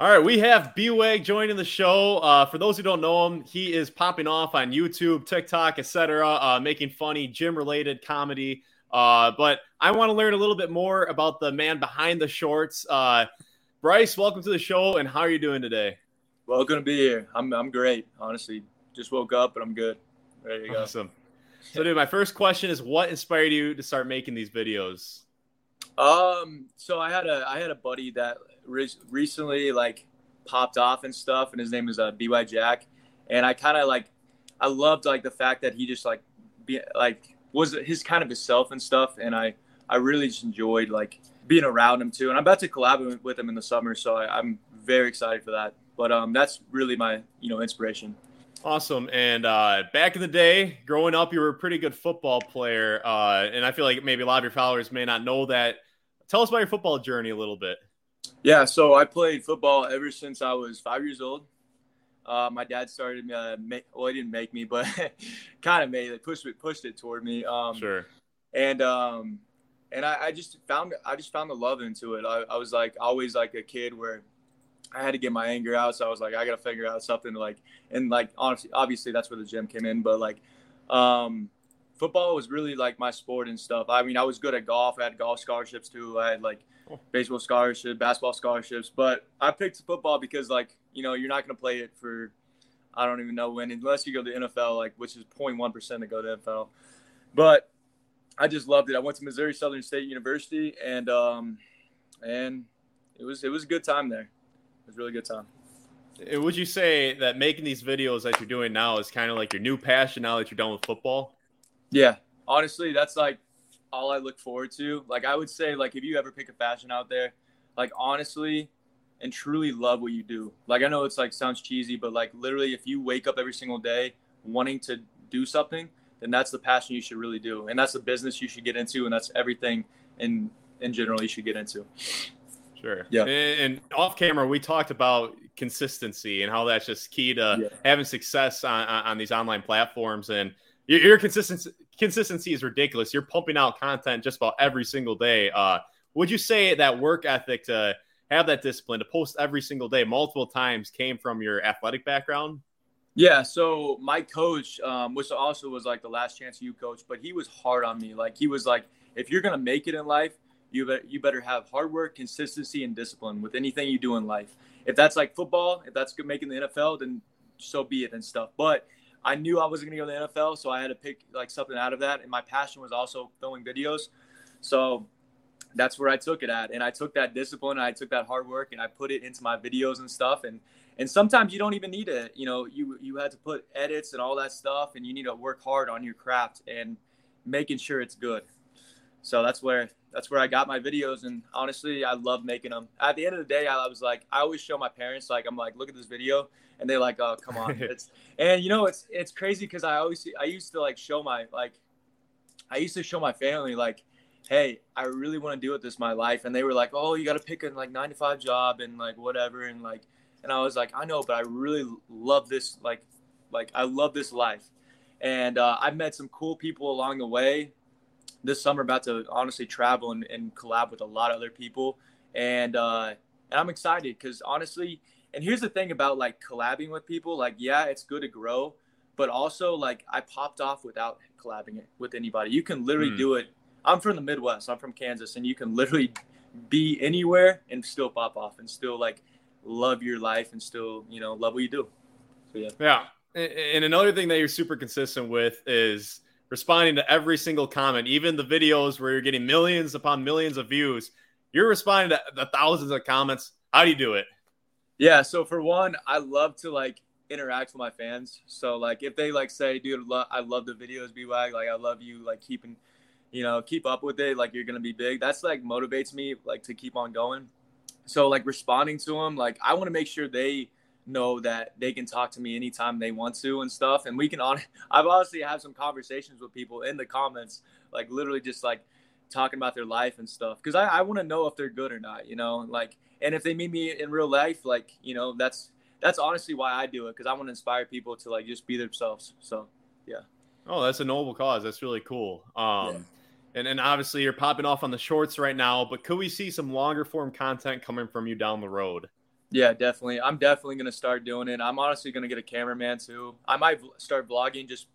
All right, we have B-Wag joining the show. Uh, for those who don't know him, he is popping off on YouTube, TikTok, etc., uh, making funny gym-related comedy. Uh, but I want to learn a little bit more about the man behind the shorts. Uh, Bryce, welcome to the show, and how are you doing today? Welcome to be here. I'm I'm great. Honestly, just woke up, but I'm good. Ready to go. Awesome. So, dude, my first question is, what inspired you to start making these videos? Um, so I had a I had a buddy that re- recently like popped off and stuff, and his name is uh, By Jack, and I kind of like I loved like the fact that he just like be like was his kind of himself and stuff, and I I really just enjoyed like being around him too, and I'm about to collab with him in the summer, so I, I'm very excited for that. But um, that's really my you know inspiration. Awesome. And uh, back in the day, growing up, you were a pretty good football player. Uh, and I feel like maybe a lot of your followers may not know that. Tell us about your football journey a little bit. Yeah, so I played football ever since I was five years old. Uh, my dad started me. Uh, make, well, he didn't make me, but kind of made it. Pushed it, pushed it toward me. Um, sure. And um, and I, I, just found I just found the love into it. I, I was like always like a kid where I had to get my anger out. So I was like, I got to figure out something like, and like, honestly, obviously that's where the gym came in. But like, um, football was really like my sport and stuff. I mean, I was good at golf. I had golf scholarships too. I had like baseball scholarships, basketball scholarships. But I picked football because like, you know, you're not going to play it for, I don't even know when, unless you go to the NFL, like, which is 0.1% to go to NFL. But I just loved it. I went to Missouri Southern State University and, um, and it was, it was a good time there. It was a really good time. Would you say that making these videos that you're doing now is kind of like your new passion now that you're done with football? Yeah, honestly, that's like all I look forward to. Like I would say, like if you ever pick a fashion out there, like honestly and truly love what you do. Like I know it's like sounds cheesy, but like literally, if you wake up every single day wanting to do something, then that's the passion you should really do, and that's the business you should get into, and that's everything in in general you should get into. Sure. Yeah. And, off camera, we talked about consistency and how that's just key to yeah. having success on, on these online platforms. And your, your consistency consistency is ridiculous. You're pumping out content just about every single day. Uh, would you say that work ethic to have that discipline to post every single day, multiple times, came from your athletic background? Yeah, so my coach, um, which also was like the Last Chance U coach, but he was hard on me. Like he was like, if you're gonna make it in life, you better, you better have hard work, consistency, and discipline with anything you do in life. If that's like football, if that's making the NFL, then so be it and stuff. But I knew I wasn't going to go to the NFL, so I had to pick like something out of that. And my passion was also filming videos, so that's where I took it at. And I took that discipline, I took that hard work, and I put it into my videos and stuff. And and sometimes you don't even need it. You know, you you had to put edits and all that stuff, and you need to work hard on your craft and making sure it's good. So that's where that's where I got my videos, and honestly, I love making them. At the end of the day, I was like, I always show my parents, like, I'm like, look at this video, and they're like, oh, come on, it's and you know, it's it's crazy because I always I used to like show my like, I used to show my family like, hey, I really want to do it this my life, and they were like, oh, you got to pick a like nine to five job and like whatever, and like, and I was like, I know, but I really love this like, like I love this life, and uh, I've met some cool people along the way this summer about to honestly travel and, and collab with a lot of other people. And uh and i'm excited because honestly and here's the thing about like collabing with people like yeah it's good to grow but also like i popped off without collabing it with anybody. You can literally mm. do it. I'm from the midwest. I'm from kansas and you can literally be anywhere and still pop off and still like love your life and still you know love what you do. So yeah. Yeah. And another thing that you're super consistent with is responding to every single comment, even the videos where you're getting millions upon millions of views. You're responding to the thousands of comments. How do you do it? Yeah, so for one, I love to like interact with my fans. So like if they like say, dude, I love the videos, BWAG, like I love you, like keeping, you know, keep up with it, like you're gonna be big. That's like motivates me like to keep on going. So like responding to them, like I want to make sure they know that they can talk to me anytime they want to and stuff. And we can on. I've honestly had some conversations with people in the comments, like literally just like talking about their life and stuff. Because I, I want to know if they're good or not, you know. Like, and if they meet me in real life, like you know, that's that's honestly why I do it because I want to inspire people to like just be themselves. So, yeah. Oh, that's a noble cause. That's really cool. Um, yeah. And, and obviously you're popping off on the shorts right now, but could we see some longer form content coming from you down the road? Yeah, definitely. I'm definitely gonna start doing it. I'm honestly gonna get a cameraman too. I might start vlogging, just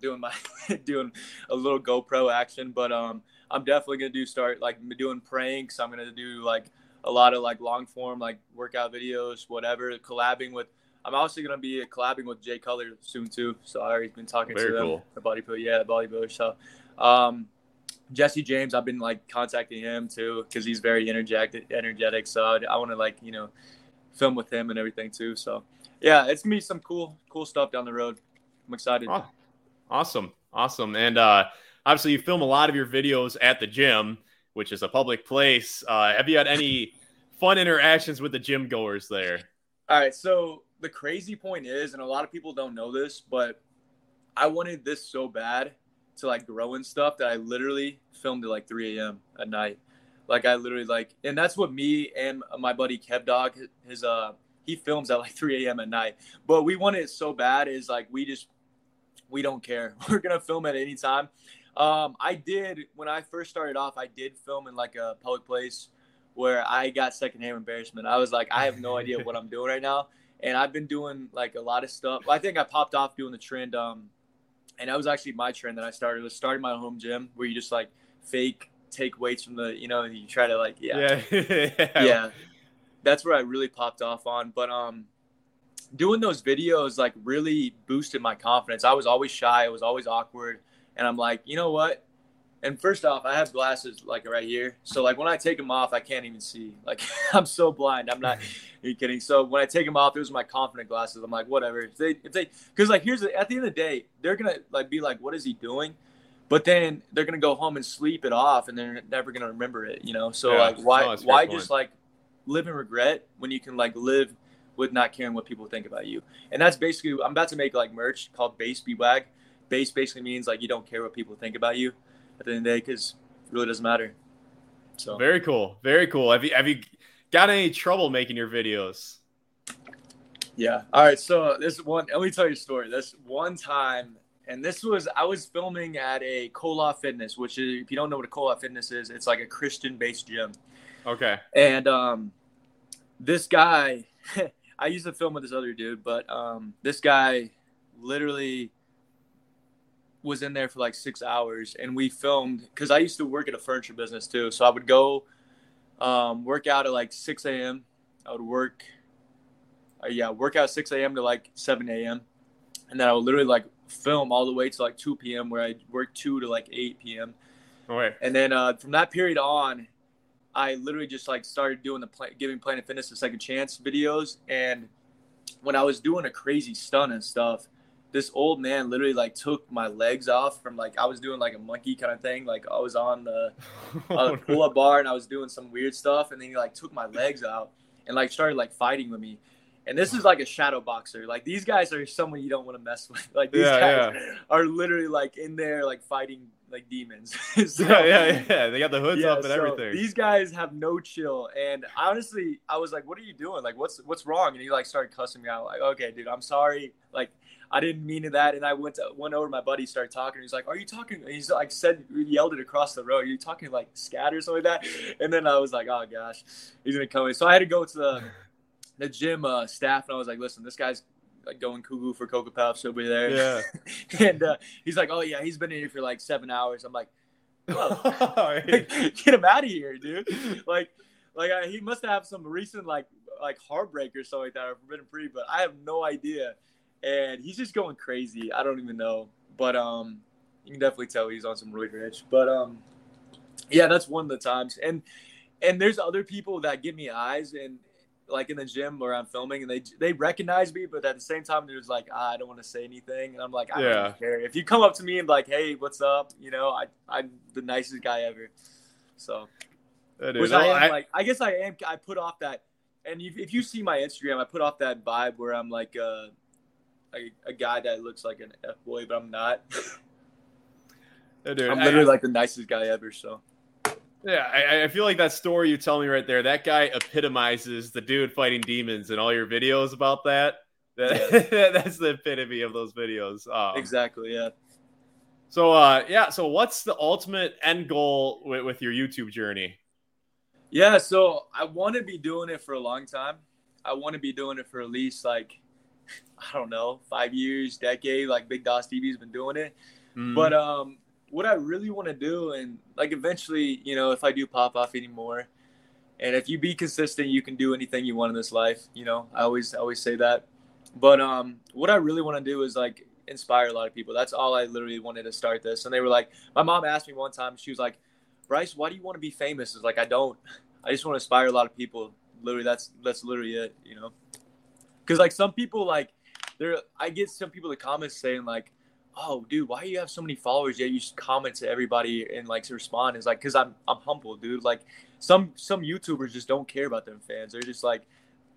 doing my doing a little GoPro action. But um, I'm definitely gonna do start like doing pranks. I'm gonna do like a lot of like long form like workout videos, whatever. Collabing with. I'm also gonna be collabing with Jay Cutler soon too. So I already been talking Very to them. Cool. The bodybuilder, yeah, the bodybuilder. So, um, Jesse James, I've been like contacting him too because he's very energetic. Energetic. So I, I want to like you know film with him and everything too. So yeah, it's gonna be some cool cool stuff down the road. I'm excited. Oh, awesome, awesome, and uh, obviously you film a lot of your videos at the gym, which is a public place. Uh, have you had any fun interactions with the gym goers there? All right, so the crazy point is, and a lot of people don't know this, but I wanted this so bad to like grow and stuff that I literally filmed at like 3 a.m. at night. Like I literally like, and that's what me and my buddy Kev Dog, his uh, he films at like 3 a.m. at night. But we want it so bad is like we just we don't care. We're gonna film at any time. Um, I did when I first started off. I did film in like a public place where I got secondhand embarrassment. I was like, I have no idea what I'm doing right now, and I've been doing like a lot of stuff. I think I popped off doing the trend. Um, and that was actually my trend that I started. Was starting my home gym where you just like fake take weights from the, you know, you try to like, yeah, yeah, yeah. That's where I really popped off on. But um, doing those videos like really boosted my confidence. I was always shy. I was always awkward, and I'm like, you know what? And first off, I have glasses like right here, so like when I take them off, I can't even see. Like I'm so blind. I'm not. You kidding? So when I take them off, those are my confident glasses. I'm like, whatever. If they, if they, because like here's the, at the end of the day, they're gonna like be like, what is he doing? But then they're gonna go home and sleep it off, and they're never gonna remember it. You know. So yeah, like, why, why just like live in regret when you can like live with not caring what people think about you? And that's basically, I'm about to make like merch called Base BWAG. Base basically means like you don't care what people think about you at the end of the day because it really doesn't matter. So very cool, very cool. Have you have you got any trouble making your videos? Yeah. All right. So this one, let me tell you a story. This one time, and this was I was filming at a Koloff Fitness, which is if you don't know what a Koloff Fitness is, it's like a Christian-based gym. Okay. And um, this guy, I used to film with this other dude, but um, this guy literally was in there for like six hours and we filmed because I used to work at a furniture business too. So I would go um, work out at like 6 a.m. I would work, uh, yeah, work out 6 a.m. to like 7 a.m. And then I would literally like film all the way to like 2 p.m. where I work 2 to like 8 p.m. Okay. And then uh, from that period on, I literally just like started doing the giving Planet Fitness a second chance videos. And when I was doing a crazy stunt and stuff, this old man literally like took my legs off from like I was doing like a monkey kind of thing. Like I was on the uh, pull up bar and I was doing some weird stuff, and then he like took my legs out and like started like fighting with me. And this is like a shadow boxer. Like these guys are someone you don't want to mess with. Like these yeah, guys yeah. are literally like in there like fighting like demons. so, yeah, yeah, yeah. They got the hoods yeah, up and so everything. These guys have no chill. And honestly, I was like, "What are you doing? Like, what's what's wrong?" And he like started cussing me out. Like, "Okay, dude, I'm sorry. Like, I didn't mean to that. And I went to went over to my buddy, started talking. He's like, "Are you talking?" He's like said, yelled it across the road. Are you talking like scat or something like that? And then I was like, "Oh gosh, he's gonna come in." So I had to go to the the gym uh, staff, and I was like, "Listen, this guy's like going cuckoo for Cocoa Puffs over there." Yeah. and uh, he's like, "Oh yeah, he's been in here for like seven hours." I'm like, "Get him out of here, dude!" Like, like I, he must have some recent like like heartbreak or something like that or forbidden free, but I have no idea and he's just going crazy. I don't even know, but um, you can definitely tell he's on some roid rage. But um, yeah, that's one of the times. And and there's other people that give me eyes and like in the gym where I'm filming and they they recognize me, but at the same time there's like ah, I don't want to say anything, and I'm like I yeah. don't care. If you come up to me and like hey, what's up? You know, I I'm the nicest guy ever. So, which I am I, like I guess I am. I put off that, and if, if you see my Instagram, I put off that vibe where I'm like uh a, a guy that looks like an f boy, but I'm not. Dude, I'm literally I, like the nicest guy ever. So. Yeah, I, I, feel like that story you tell me right there. That guy epitomizes the dude fighting demons in all your videos about that. that yeah. that's the epitome of those videos. Um, exactly. Yeah. So, uh, yeah. So, what's the ultimate end goal with, with your YouTube journey? Yeah. So, I want to be doing it for a long time. I want to be doing it for at least like I don't know five years, decade. Like Big Doss TV's been doing it, mm. but um, what I really want to do, and like eventually, you know, if I do pop off anymore, and if you be consistent, you can do anything you want in this life. You know, I always I always say that. But um, what I really want to do is like inspire a lot of people. That's all I literally wanted to start this. And they were like, my mom asked me one time, she was like, Bryce, why do you want to be famous? Is like I don't. I just want to inspire a lot of people. Literally, that's that's literally it. You know, because like some people like there, I get some people the comments saying like, "Oh, dude, why do you have so many followers yet you just comment to everybody and like to respond?" Is like, because I'm I'm humble, dude. Like some some YouTubers just don't care about them fans. They're just like,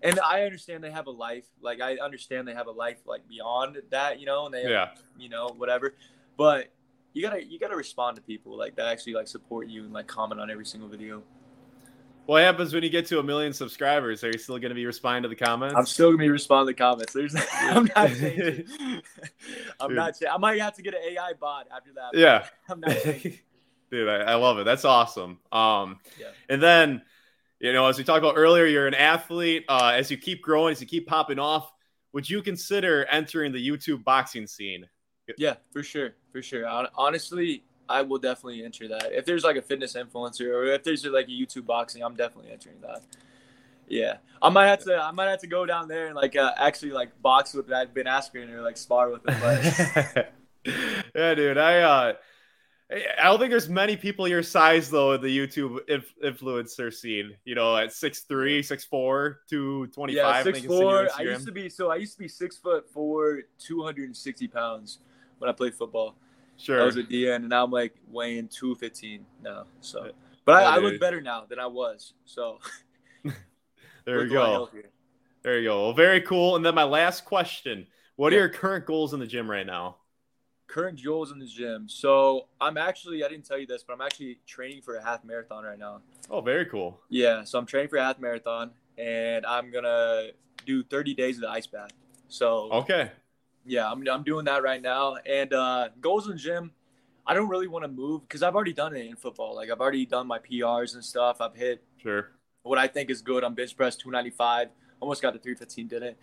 and I understand they have a life. Like I understand they have a life like beyond that, you know, and they, have, yeah, you know, whatever. But you gotta you gotta respond to people like that actually like support you and like comment on every single video. What happens when you get to a million subscribers? Are you still going to be responding to the comments? I'm still going to be responding to the comments. There's, I'm not changing. I'm Dude. not. I might have to get an AI bot after that. Yeah. I'm not. Dude, I, I, love it. That's awesome. Um, yeah. and then, you know, as we talked about earlier, you're an athlete. Uh, as you keep growing, as you keep popping off, would you consider entering the YouTube boxing scene? Yeah, for sure, for sure. Honestly, I will definitely enter that. If there's like a fitness influencer or if there's like a YouTube boxing, I'm definitely entering that. Yeah, I might have to. I might have to go down there and like uh, actually like box with that Ben Askren or like spar with him. But... yeah, dude. I uh, I don't think there's many people your size though in the YouTube inf- influencer scene. You know, at 6'3", 6'4", 225. Yeah, six four. I used to be so I used to be six foot four, two hundred and sixty pounds when I played football. Sure. I was a DN, and now I'm like weighing 215 now. So, but I, oh, I, look better now than I was. So, there you go. There you go. Well, very cool. And then my last question: What yeah. are your current goals in the gym right now? Current goals in the gym. So I'm actually I didn't tell you this, but I'm actually training for a half marathon right now. Oh, very cool. Yeah. So I'm training for a half marathon, and I'm gonna do 30 days of the ice bath. So okay yeah, I'm, I'm doing that right now. And uh, goals in the gym, I don't really want to move because I've already done it in football. Like I've already done my PRs and stuff. I've hit sure what I think is good on bench press 295. Almost got the 315, did it.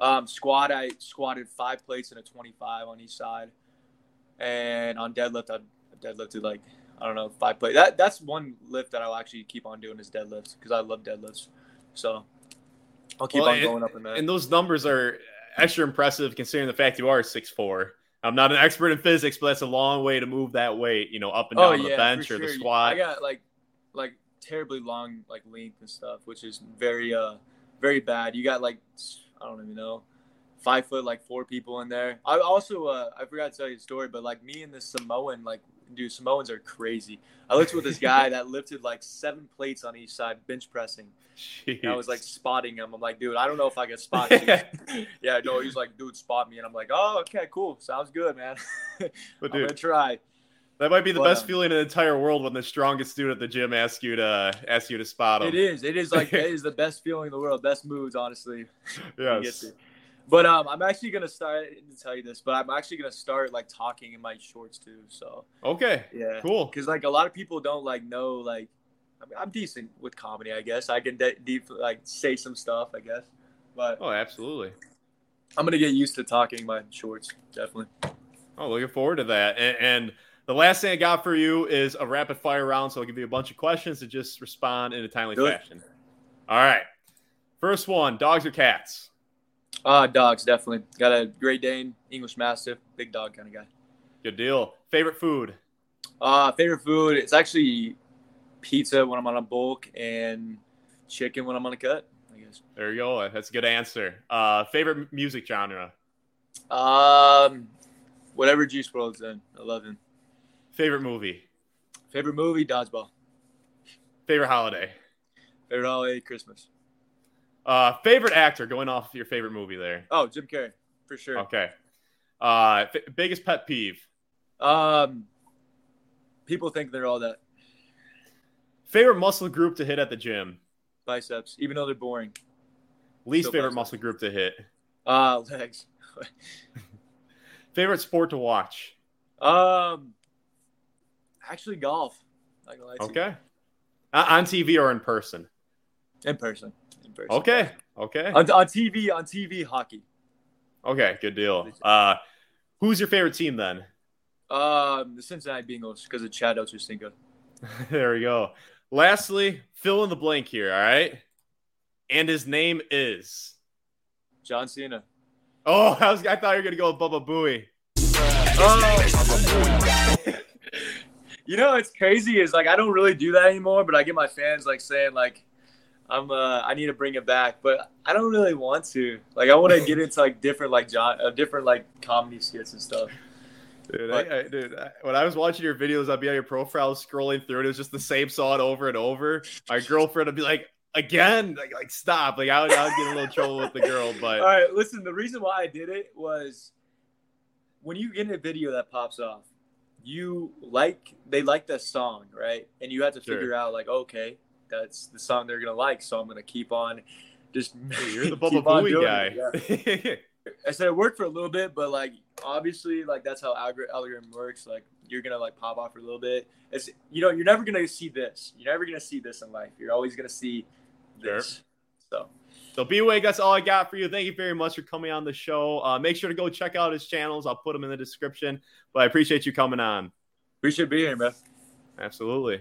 Um, squat, I squatted five plates and a 25 on each side. And on deadlift, I deadlifted like I don't know five plates. That that's one lift that I'll actually keep on doing is deadlifts because I love deadlifts. So I'll keep well, on going up in that. And those numbers are extra impressive considering the fact you are six four. I'm not an expert in physics, but that's a long way to move that weight, you know, up and oh, down oh, yeah, the bench or sure. the squat. I got like like terribly long like length and stuff, which is very uh very bad. You got like I don't even know five foot like four people in there. I also uh I forgot to tell you a story, but like me and this Samoan like dude, Samoans are crazy. I looked with this guy that lifted like seven plates on each side, bench pressing. I was like spotting him. I'm like, dude, I don't know if I can spot you. yeah, no, he's like, dude, spot me, and I'm like, oh, okay, cool, sounds good, man. but dude, I'm gonna try. That might be the but, best um, feeling in the entire world when the strongest dude at the gym asks you to ask you to spot him. It is. It is like it is the best feeling in the world. Best moods, honestly. Yes. But um, I'm actually gonna start to tell you this, but I'm actually gonna start like talking in my shorts too. So okay, yeah, cool. Because like a lot of people don't like know like I mean, I'm decent with comedy, I guess. I can de- deep like say some stuff, I guess. But oh, absolutely. I'm gonna get used to talking my shorts, definitely. Oh, looking forward to that. And, and the last thing I got for you is a rapid fire round. So I'll give you a bunch of questions to just respond in a timely fashion. All right. First one: dogs or cats? Uh, dogs, definitely. Got a Great Dane, English Mastiff, big dog kind of guy. Good deal. Favorite food? Uh, favorite food, it's actually pizza when I'm on a bulk and chicken when I'm on a cut, I guess. There you go. That's a good answer. Uh, favorite music genre? Um, whatever Juice WRLD's in. I love him. Favorite movie? Favorite movie, Dodgeball. Favorite holiday? Favorite holiday, Christmas. Uh, favorite actor, going off your favorite movie there. Oh, Jim Carrey, for sure. Okay. Uh, f- biggest pet peeve. Um, people think they're all that. Favorite muscle group to hit at the gym. Biceps, even though they're boring. Least Still favorite biceps. muscle group to hit. Uh, legs. favorite sport to watch. Um, actually golf. okay. Uh, on TV or in person? In person Okay. Okay. On, on TV, on TV, hockey. Okay, good deal. Uh, who's your favorite team then? Um, the Cincinnati Bengals because of Chad Ochocinco. there we go. Lastly, fill in the blank here. All right, and his name is John Cena. Oh, I was I thought you were gonna go with Baba Booey. Oh. you know, it's crazy. Is like I don't really do that anymore, but I get my fans like saying like I'm uh I need to bring it back, but I don't really want to. Like I want to get into like different like John uh, different like comedy skits and stuff. Dude, but, I, I, dude, I, when I was watching your videos, I'd be on your profile scrolling through, and it was just the same song over and over. My girlfriend would be like, "Again, like, like stop!" Like I would, I would get a little trouble with the girl. But all right, listen. The reason why I did it was when you get in a video that pops off, you like they like that song, right? And you have to figure sure. out like, okay, that's the song they're gonna like, so I'm gonna keep on. Just hey, you're the Baba Booey guy. Yeah. I said it worked for a little bit, but like obviously, like that's how algorithm works. Like you're gonna like pop off for a little bit. It's you know you're never gonna see this. You're never gonna see this in life. You're always gonna see this. Sure. So. So B-Wag, that's all I got for you. Thank you very much for coming on the show. Uh, make sure to go check out his channels. I'll put them in the description. But I appreciate you coming on. Appreciate being here, man. Absolutely.